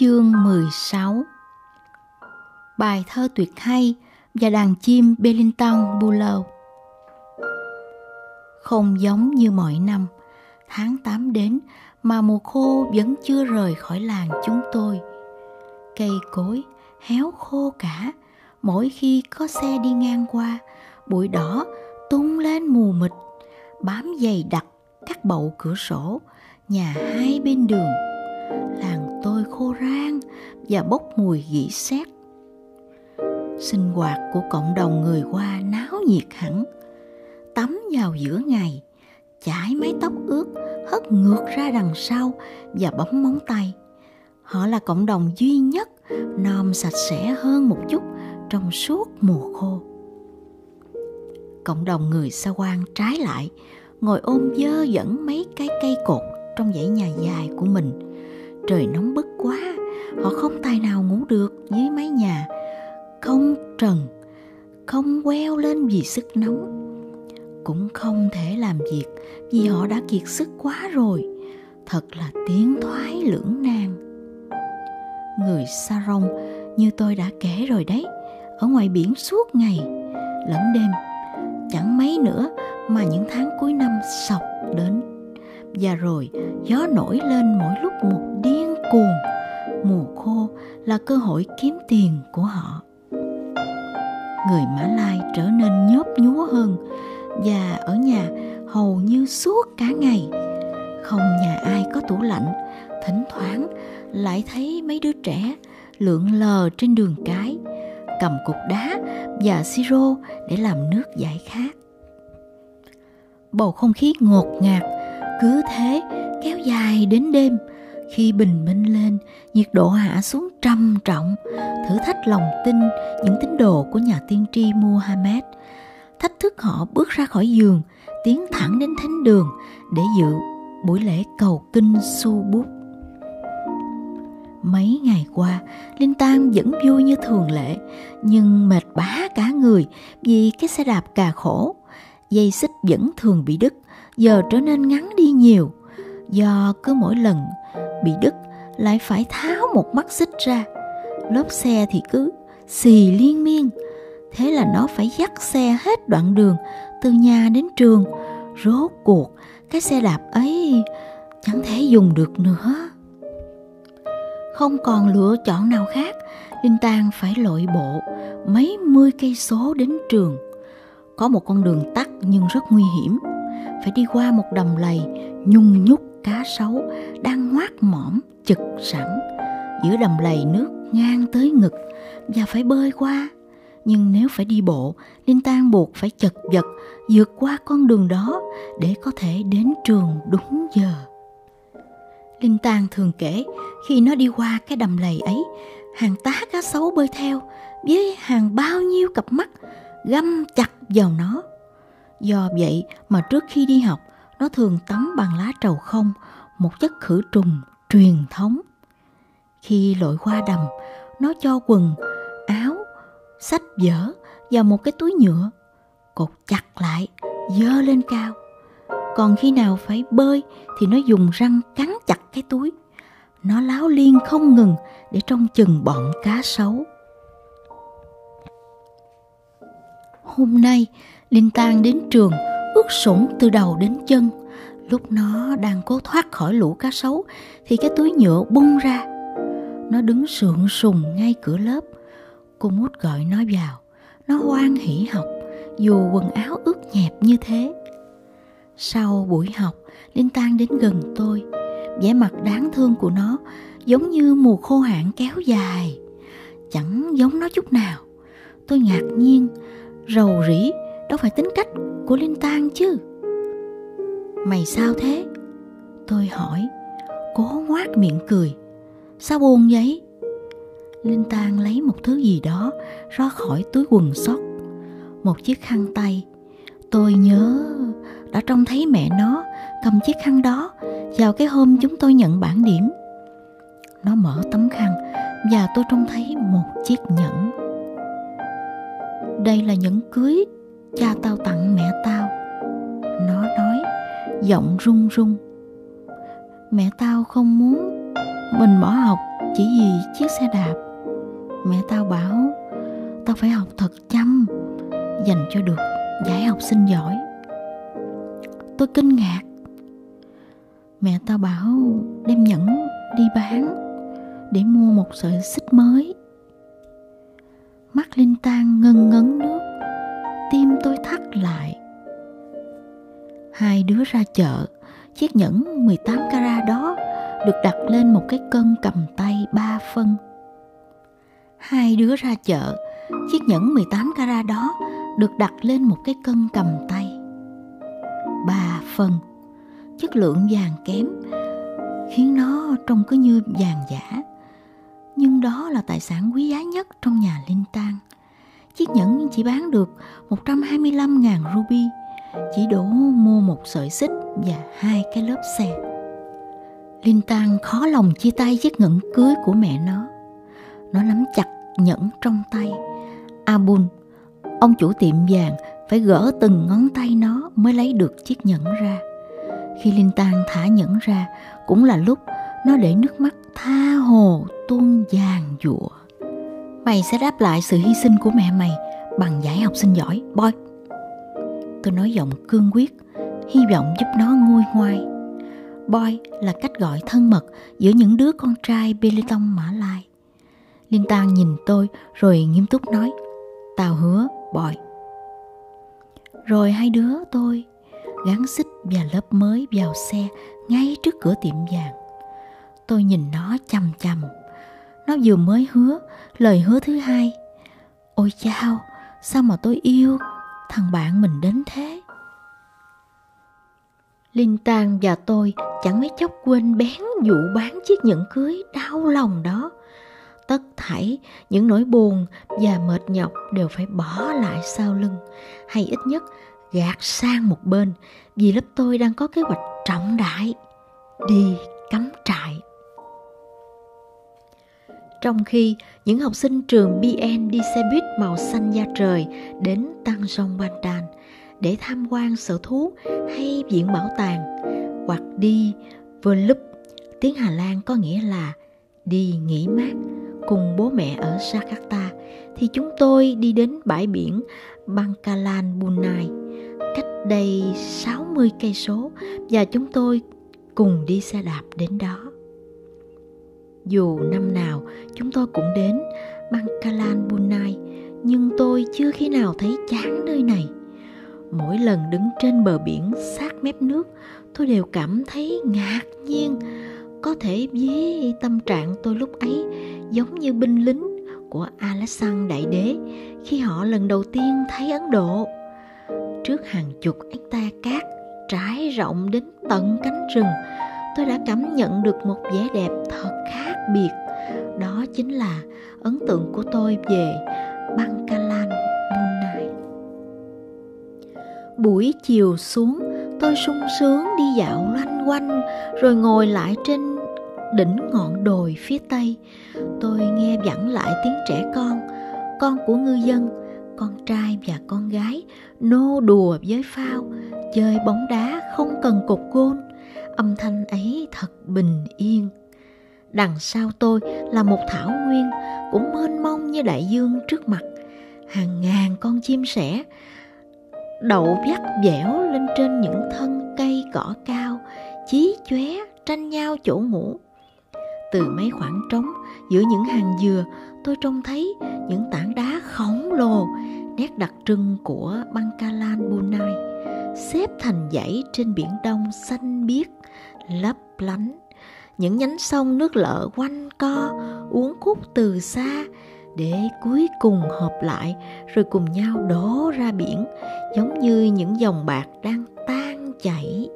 Chương 16 Bài thơ tuyệt hay và đàn chim Bellington Bulow. Không giống như mọi năm, tháng 8 đến mà mùa khô vẫn chưa rời khỏi làng chúng tôi. Cây cối héo khô cả, mỗi khi có xe đi ngang qua, bụi đỏ tung lên mù mịt, bám dày đặc các bậu cửa sổ, nhà hai bên đường. Làng tôi khô rang và bốc mùi gỉ sét. Sinh hoạt của cộng đồng người hoa náo nhiệt hẳn. Tắm vào giữa ngày, chải mái tóc ướt, hất ngược ra đằng sau và bấm móng tay. Họ là cộng đồng duy nhất nom sạch sẽ hơn một chút trong suốt mùa khô. Cộng đồng người sa quan trái lại, ngồi ôm dơ dẫn mấy cái cây cột trong dãy nhà dài của mình trời nóng bức quá, họ không tài nào ngủ được dưới mái nhà. Không trần không queo lên vì sức nóng. Cũng không thể làm việc vì họ đã kiệt sức quá rồi. Thật là tiến thoái lưỡng nan. Người sa rông như tôi đã kể rồi đấy, ở ngoài biển suốt ngày, lẫn đêm. Chẳng mấy nữa mà những tháng cuối năm sọc đến. Và rồi gió nổi lên mỗi lúc một điên cuồng. Mùa khô là cơ hội kiếm tiền của họ. Người mã lai trở nên nhóp nhúa hơn và ở nhà hầu như suốt cả ngày. Không nhà ai có tủ lạnh, thỉnh thoảng lại thấy mấy đứa trẻ lượn lờ trên đường cái, cầm cục đá và siro để làm nước giải khát. Bầu không khí ngột ngạt cứ thế kéo dài đến đêm khi bình minh lên, nhiệt độ hạ xuống trầm trọng. Thử thách lòng tin, những tín đồ của nhà tiên tri Muhammad. Thách thức họ bước ra khỏi giường, tiến thẳng đến thánh đường để dự buổi lễ cầu kinh su bút. Mấy ngày qua, linh tan vẫn vui như thường lệ, nhưng mệt bá cả người vì cái xe đạp cà khổ. Dây xích vẫn thường bị đứt, giờ trở nên ngắn đi nhiều. Do cứ mỗi lần bị đứt, lại phải tháo một mắt xích ra. Lốp xe thì cứ xì liên miên. Thế là nó phải dắt xe hết đoạn đường, từ nhà đến trường. Rốt cuộc, cái xe đạp ấy chẳng thể dùng được nữa. Không còn lựa chọn nào khác, linh tang phải lội bộ mấy mươi cây số đến trường. Có một con đường tắt nhưng rất nguy hiểm. Phải đi qua một đầm lầy nhung nhúc cá sấu đang ngoác mõm chực sẵn. Giữa đầm lầy nước ngang tới ngực và phải bơi qua. Nhưng nếu phải đi bộ linh tan buộc phải chật vật vượt qua con đường đó để có thể đến trường đúng giờ. Linh tan thường kể, khi nó đi qua cái đầm lầy ấy, hàng tá cá sấu bơi theo với hàng bao nhiêu cặp mắt găm chặt vào nó. Do vậy mà trước khi đi học nó thường tắm bằng lá trầu không, một chất khử trùng truyền thống. Khi lội qua đầm, nó cho quần, áo, sách vở vào một cái túi nhựa, cột chặt lại, dơ lên cao. Còn khi nào phải bơi thì nó dùng răng cắn chặt cái túi. Nó láo liên không ngừng để trông chừng bọn cá sấu. Hôm nay, Linh Tan đến trường ướt sũng từ đầu đến chân. Lúc nó đang cố thoát khỏi lũ cá sấu thì cái túi nhựa bung ra. Nó đứng sượng sùng ngay cửa lớp. Cô mút gọi nó vào. Nó hoan hỉ học dù quần áo ướt nhẹp như thế. Sau buổi học, Linh Tan đến gần tôi. vẻ mặt đáng thương của nó giống như mùa khô hạn kéo dài. Chẳng giống nó chút nào. Tôi ngạc nhiên, rầu rĩ đâu phải tính cách của Linh Tan chứ Mày sao thế? Tôi hỏi, Cố ngoác miệng cười Sao buồn vậy? Linh Tan lấy một thứ gì đó ra khỏi túi quần sót Một chiếc khăn tay Tôi nhớ, đã trông thấy mẹ nó cầm chiếc khăn đó vào cái hôm chúng tôi nhận bản điểm. Nó mở tấm khăn và tôi trông thấy một chiếc nhẫn. Đây là nhẫn cưới cha tao tặng mẹ tao. Nó nói, giọng run run. Mẹ tao không muốn mình bỏ học chỉ vì chiếc xe đạp. Mẹ tao bảo, tao phải học thật chăm, dành cho được giải học sinh giỏi. Tôi kinh ngạc. Mẹ tao bảo, đem nhẫn đi bán để mua một sợi xích mới. Mắt linh tan ngân ngấn nước tim tôi thắt lại. Hai đứa ra chợ, chiếc nhẫn 18 carat đó được đặt lên một cái cân cầm tay ba phân. Hai đứa ra chợ, chiếc nhẫn 18 carat đó được đặt lên một cái cân cầm tay ba phân. Chất lượng vàng kém, khiến nó trông cứ như vàng giả. Nhưng đó là tài sản quý giá nhất trong nhà Linh Tang. Chiếc nhẫn chỉ bán được 125.000 ruby, chỉ đủ mua một sợi xích và hai cái lớp xe. Linh Tang khó lòng chia tay chiếc nhẫn cưới của mẹ nó. Nó nắm chặt nhẫn trong tay. Abun, ông chủ tiệm vàng phải gỡ từng ngón tay nó mới lấy được chiếc nhẫn ra. Khi Linh Tang thả nhẫn ra cũng là lúc nó để nước mắt tha hồ tuôn vàng dụa. Mày sẽ đáp lại sự hy sinh của mẹ mày bằng giải học sinh giỏi, boy. Tôi nói giọng cương quyết, hy vọng giúp nó nguôi ngoai. Boy là cách gọi thân mật giữa những đứa con trai Beliton Mã Lai. Liên Tang nhìn tôi rồi nghiêm túc nói, tao hứa, boy. Rồi hai đứa tôi gắn xích và lớp mới vào xe ngay trước cửa tiệm vàng. Tôi nhìn nó chằm chằm. Nó vừa mới hứa, lời hứa thứ hai. Ôi chao, sao mà tôi yêu thằng bạn mình đến thế? Linh Tan và tôi chẳng mấy chốc quên bén vụ bán chiếc nhẫn cưới đau lòng đó. Tất thảy những nỗi buồn và mệt nhọc đều phải bỏ lại sau lưng, hay ít nhất gạt sang một bên vì lớp tôi đang có kế hoạch trọng đại đi cắm trại. Trong khi những học sinh trường BN đi xe buýt màu xanh da trời đến Tăng Sông Bandan để tham quan sở thú hay viện bảo tàng hoặc đi Verlup, tiếng Hà Lan có nghĩa là đi nghỉ mát cùng bố mẹ ở Jakarta thì chúng tôi đi đến bãi biển Bangkalan Bunai cách đây 60 cây số và chúng tôi cùng đi xe đạp đến đó. Dù năm nào chúng tôi cũng đến Bangkalan Bunai, nhưng tôi chưa khi nào thấy chán nơi này. Mỗi lần đứng trên bờ biển sát mép nước, tôi đều cảm thấy ngạc nhiên. Có thể với tâm trạng tôi lúc ấy giống như binh lính của Alexander Đại Đế khi họ lần đầu tiên thấy Ấn Độ. Trước hàng chục hecta cát trải rộng đến tận cánh rừng, tôi đã cảm nhận được một vẻ đẹp thật khác biệt. Đó chính là ấn tượng của tôi về Bangkalan, Brunei. Buổi chiều xuống, tôi sung sướng đi dạo loanh quanh rồi ngồi lại trên đỉnh ngọn đồi phía tây. Tôi nghe vẳng lại tiếng trẻ con, con của ngư dân, con trai và con gái nô đùa với phao, chơi bóng đá không cần cột gôn âm thanh ấy thật bình yên đằng sau tôi là một thảo nguyên cũng mênh mông như đại dương trước mặt. Hàng ngàn con chim sẻ đậu vắt dẻo lên trên những thân cây cỏ cao, chí chóe tranh nhau chỗ ngủ. Từ mấy khoảng trống giữa những hàng dừa, tôi trông thấy những tảng đá khổng lồ nét đặc trưng của Bangkalan Bunai xếp thành dãy trên biển đông xanh biếc, lấp lánh những nhánh sông nước lợ quanh co uốn khúc từ xa để cuối cùng hợp lại rồi cùng nhau đổ ra biển, giống như những dòng bạc đang tan chảy.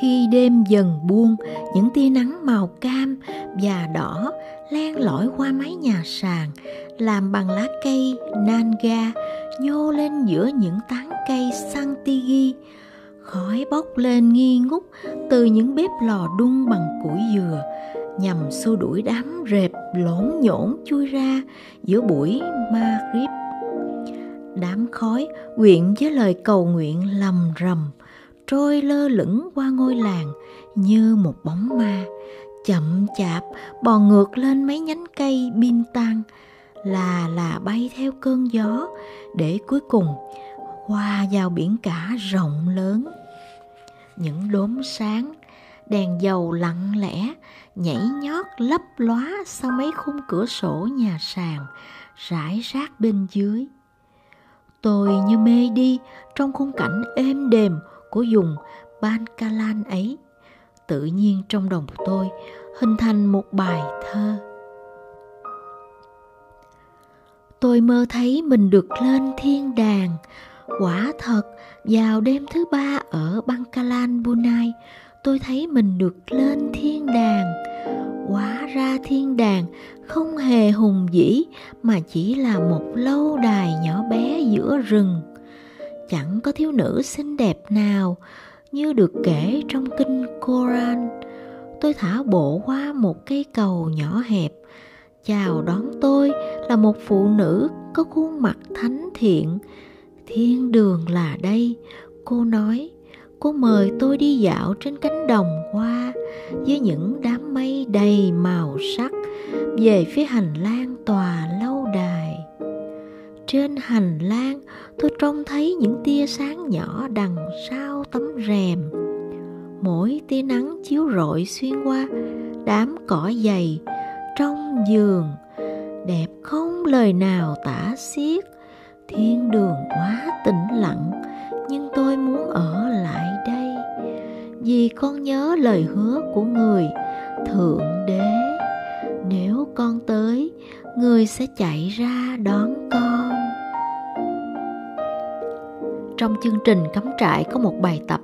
Khi đêm dần buông, những tia nắng màu cam và đỏ len lỏi qua mái nhà sàn, làm bằng lá cây nanga nhô lên giữa những tán cây santigi khói bốc lên nghi ngút từ những bếp lò đun bằng củi dừa, nhằm xua đuổi đám rệp lổn nhổn chui ra giữa buổi Maghrib. Đám khói quyện với lời cầu nguyện lầm rầm, trôi lơ lửng qua ngôi làng như một bóng ma, chậm chạp bò ngược lên mấy nhánh cây bin tăng là là bay theo cơn gió để cuối cùng hòa vào biển cả rộng lớn. Những đốm sáng, đèn dầu lặng lẽ, nhảy nhót lấp lóa sau mấy khung cửa sổ nhà sàn, rải rác bên dưới. Tôi như mê đi trong khung cảnh êm đềm của vùng Bankalan ấy. Tự nhiên trong đầu tôi hình thành một bài thơ. Tôi mơ thấy mình được lên thiên đàng quả thật, vào đêm thứ ba ở Bangkalan Bunai tôi thấy mình được lên thiên đàng. Quá ra thiên đàng không hề hùng vĩ mà chỉ là một lâu đài nhỏ bé giữa rừng. Chẳng có thiếu nữ xinh đẹp nào như được kể trong kinh Koran. Tôi thả bộ qua một cây cầu nhỏ hẹp. Chào đón tôi là một phụ nữ có khuôn mặt thánh thiện thiên đường là đây. Cô nói, cô mời tôi đi dạo trên cánh đồng hoa với những đám mây đầy màu sắc về phía hành lang tòa lâu đài. Trên hành lang, tôi trông thấy những tia sáng nhỏ đằng sau tấm rèm. Mỗi tia nắng chiếu rọi xuyên qua đám cỏ dày trong giường, đẹp không lời nào tả xiết thiên đường quá tĩnh lặng, nhưng tôi muốn ở lại đây. Vì con nhớ lời hứa của người, thượng đế. Nếu con tới, người sẽ chạy ra đón con. Trong chương trình cắm trại có một bài tập,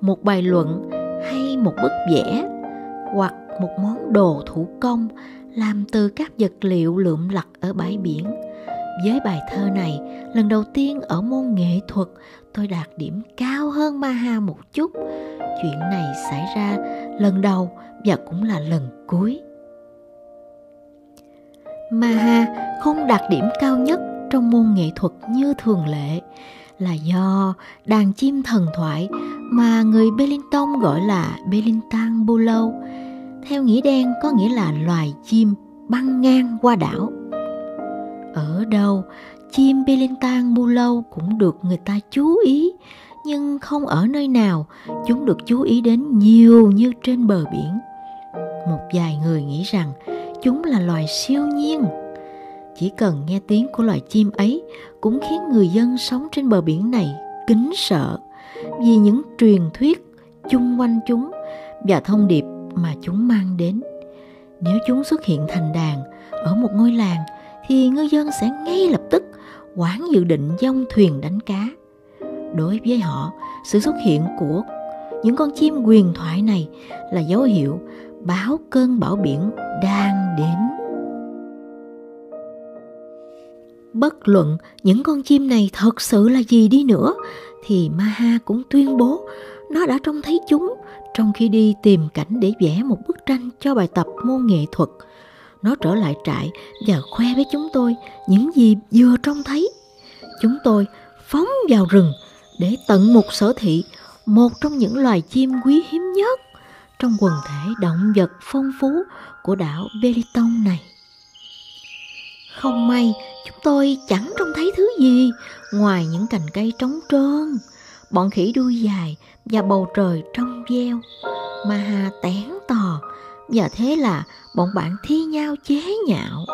một bài luận hay một bức vẽ hoặc một món đồ thủ công làm từ các vật liệu lượm lặt ở bãi biển với bài thơ này lần đầu tiên ở môn nghệ thuật tôi đạt điểm cao hơn maha một chút chuyện này xảy ra lần đầu và cũng là lần cuối maha không đạt điểm cao nhất trong môn nghệ thuật như thường lệ là do đàn chim thần thoại mà người Bellington gọi là Bellingtan Bulau, theo nghĩa đen có nghĩa là loài chim băng ngang qua đảo. Ở đâu, chim Bellingtan Bulau cũng được người ta chú ý, nhưng không ở nơi nào chúng được chú ý đến nhiều như trên bờ biển. Một vài người nghĩ rằng chúng là loài siêu nhiên chỉ cần nghe tiếng của loài chim ấy cũng khiến người dân sống trên bờ biển này kính sợ vì những truyền thuyết chung quanh chúng và thông điệp mà chúng mang đến nếu chúng xuất hiện thành đàn ở một ngôi làng thì ngư dân sẽ ngay lập tức quán dự định dông thuyền đánh cá. Đối với họ, sự xuất hiện của những con chim quyền thoại này là dấu hiệu báo cơn bão biển đang đến. Bất luận những con chim này thật sự là gì đi nữa, thì maha cũng tuyên bố nó đã trông thấy chúng trong khi đi tìm cảnh để vẽ một bức tranh cho bài tập môn nghệ thuật nó trở lại trại và khoe với chúng tôi những gì vừa trông thấy chúng tôi phóng vào rừng để tận mục sở thị một trong những loài chim quý hiếm nhất trong quần thể động vật phong phú của đảo Beliton này. Không may, chúng tôi chẳng trông thấy thứ gì ngoài những cành cây trống trơn, bọn khỉ đuôi dài và bầu trời trong veo. Mà Hà tén tò, và thế là bọn bạn thi nhau chế nhạo.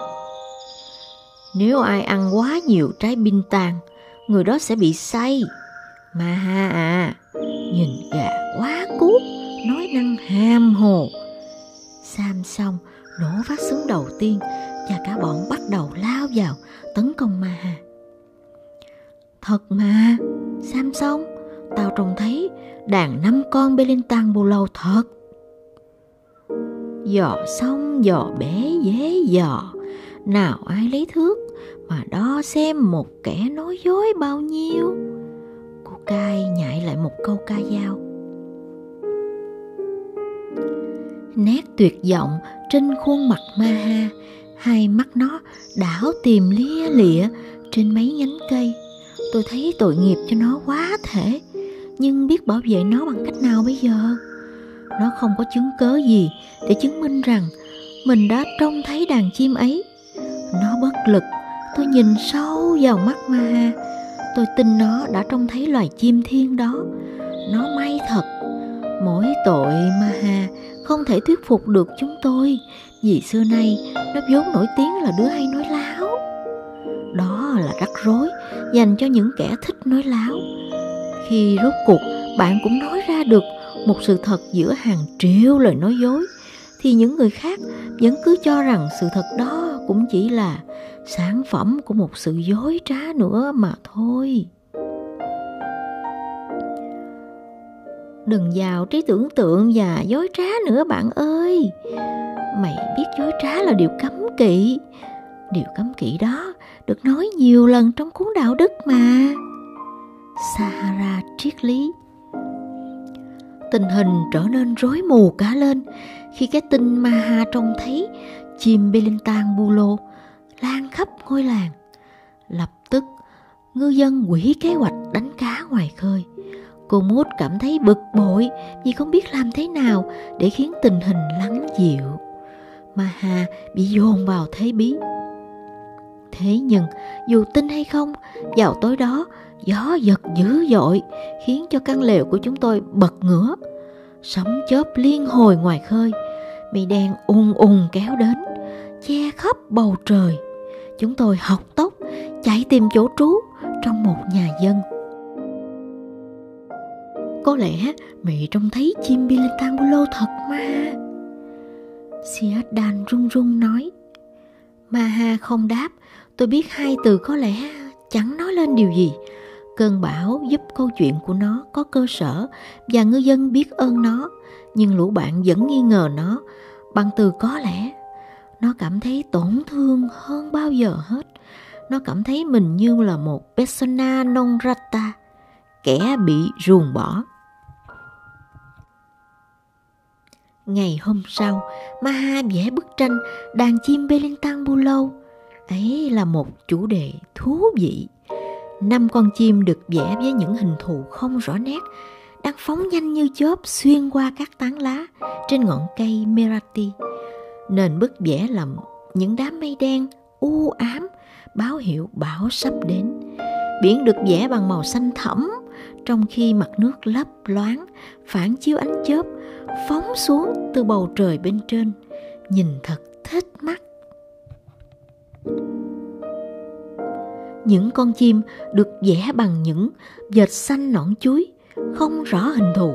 Nếu ai ăn quá nhiều trái binh tàn, người đó sẽ bị say. Mà ha à, nhìn gà quá cút, nói năng ham hồ. Sam xong, nổ phát súng đầu tiên và cả bọn bắt đầu lao vào tấn công ma hà thật mà sam xong tao trông thấy đàn năm con belintan bù lâu thật dò xong dò bé dễ dò nào ai lấy thước mà đo xem một kẻ nói dối bao nhiêu? Cô cai nhại lại một câu ca dao. Nét tuyệt vọng trên khuôn mặt ma ha, hai mắt nó đảo tìm lia lịa trên mấy nhánh cây. Tôi thấy tội nghiệp cho nó quá thể, nhưng biết bảo vệ nó bằng cách nào bây giờ? Nó không có chứng cớ gì để chứng minh rằng mình đã trông thấy đàn chim ấy. Nó bất lực, tôi nhìn sâu vào mắt Ma Tôi tin nó đã trông thấy loài chim thiên đó. Nó may thật. Mỗi tội Ma không thể thuyết phục được chúng tôi vì xưa nay nó vốn nổi tiếng là đứa hay nói láo. Đó là rắc rối dành cho những kẻ thích nói láo. Khi rốt cuộc bạn cũng nói ra được một sự thật giữa hàng triệu lời nói dối, thì những người khác vẫn cứ cho rằng sự thật đó cũng chỉ là sản phẩm của một sự dối trá nữa mà thôi. Đừng vào trí tưởng tượng và dối trá nữa bạn ơi. Mày biết dối trá là điều cấm kỵ. Điều cấm kỵ đó được nói nhiều lần trong cuốn đạo đức mà. Sahara triết lý tình hình trở nên rối mù cả lên khi cái tin Maha trông thấy chim belintang Bulo lan khắp ngôi làng. Lập tức, ngư dân quỷ kế hoạch đánh cá ngoài khơi. Cô Mút cảm thấy bực bội vì không biết làm thế nào để khiến tình hình lắng dịu. Maha bị dồn vào thế bí. Thế nhưng, dù tin hay không, vào tối đó, gió giật dữ dội khiến cho căn lều của chúng tôi bật ngửa. Sóng chớp liên hồi ngoài khơi, mây đen ung ung kéo đến, che khắp bầu trời. Chúng tôi học tốc, chạy tìm chỗ trú trong một nhà dân. Có lẽ mẹ trông thấy chim Bilentangulo thật mà. đàn run run nói. Maha không đáp, tôi biết hai từ có lẽ chẳng nói lên điều gì. Cơn bão giúp câu chuyện của nó có cơ sở và ngư dân biết ơn nó, nhưng lũ bạn vẫn nghi ngờ nó. Bằng từ có lẽ nó cảm thấy tổn thương hơn bao giờ hết. Nó cảm thấy mình như là một persona non grata kẻ bị ruồng bỏ. Ngày hôm sau maha vẽ bức tranh đàn chim Belintang bulo ấy là một chủ đề thú vị năm con chim được vẽ với những hình thù không rõ nét, đang phóng nhanh như chớp xuyên qua các tán lá trên ngọn cây Merati. Nền bức vẽ làm những đám mây đen u ám báo hiệu bão sắp đến. Biển được vẽ bằng màu xanh thẫm, trong khi mặt nước lấp loáng, phản chiếu ánh chớp phóng xuống từ bầu trời bên trên, nhìn thật thích mắt những con chim được vẽ bằng những vệt xanh nõn chuối, không rõ hình thù,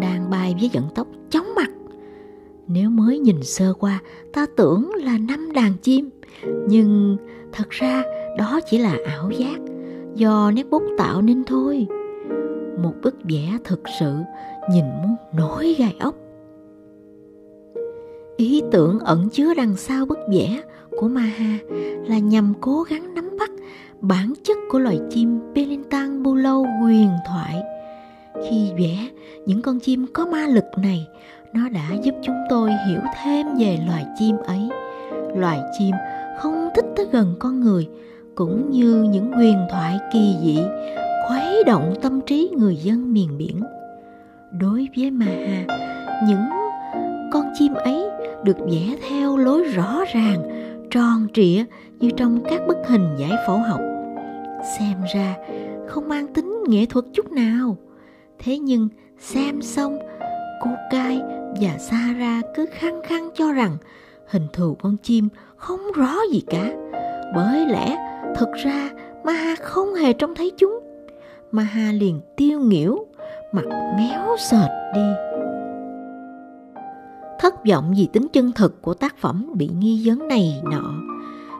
đang bay với vận tốc chóng mặt. Nếu mới nhìn sơ qua, ta tưởng là năm đàn chim, nhưng thật ra đó chỉ là ảo giác do nét bút tạo nên thôi. Một bức vẽ thực sự nhìn muốn nổi gai ốc. Ý tưởng ẩn chứa đằng sau bức vẽ của Maha là nhằm cố gắng nắm bản chất của loài chim Pelintang Bulau huyền thoại. Khi vẽ, những con chim có ma lực này, nó đã giúp chúng tôi hiểu thêm về loài chim ấy. Loài chim không thích tới gần con người, cũng như những huyền thoại kỳ dị, khuấy động tâm trí người dân miền biển. Đối với ma ha, những con chim ấy được vẽ theo lối rõ ràng, tròn trịa như trong các bức hình giải phẫu học. Xem ra không mang tính nghệ thuật chút nào. Thế nhưng xem xong, cô cai và Sarah cứ khăng khăng cho rằng hình thù con chim không rõ gì cả. Bởi lẽ thực ra Maha không hề trông thấy chúng. Maha liền tiêu nghỉu, mặt méo sệt đi. Thất vọng vì tính chân thực của tác phẩm bị nghi vấn này nọ.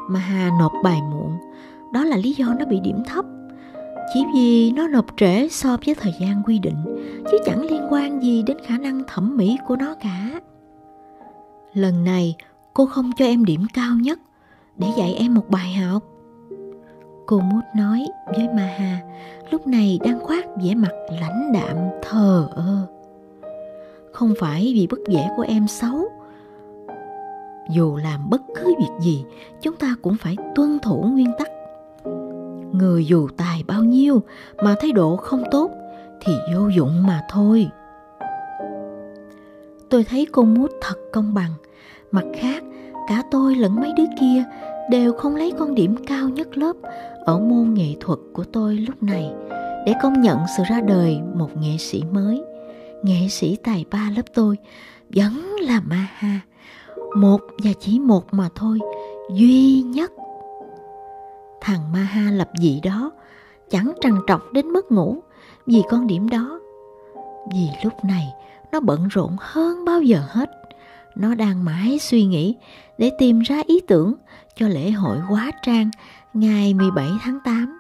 Maha nộp bài muộn. Đó là lý do nó bị điểm thấp. Chỉ vì nó nộp trễ so với thời gian quy định, chứ chẳng liên quan gì đến khả năng thẩm mỹ của nó cả. Lần này, cô không cho em điểm cao nhất, để dạy em một bài học. Cô mút nói với maha lúc này đang khoác vẻ mặt lãnh đạm, thờ ơ. Không phải vì bức vẽ của em xấu dù làm bất cứ việc gì chúng ta cũng phải tuân thủ nguyên tắc người dù tài bao nhiêu mà thái độ không tốt thì vô dụng mà thôi tôi thấy cô mút thật công bằng. Mặt khác, cả tôi lẫn mấy đứa kia đều không lấy con điểm cao nhất lớp ở môn nghệ thuật của tôi lúc này để công nhận sự ra đời một nghệ sĩ mới. Nghệ sĩ tài ba lớp tôi vẫn là ma ha một và chỉ một mà thôi, duy nhất. Thằng Maha lập dị đó chẳng trằn trọc đến mất ngủ vì con điểm đó. Vì lúc này nó bận rộn hơn bao giờ hết. Nó đang mãi suy nghĩ để tìm ra ý tưởng cho lễ hội hóa trang ngày 17 tháng 8,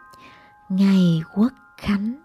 ngày quốc khánh.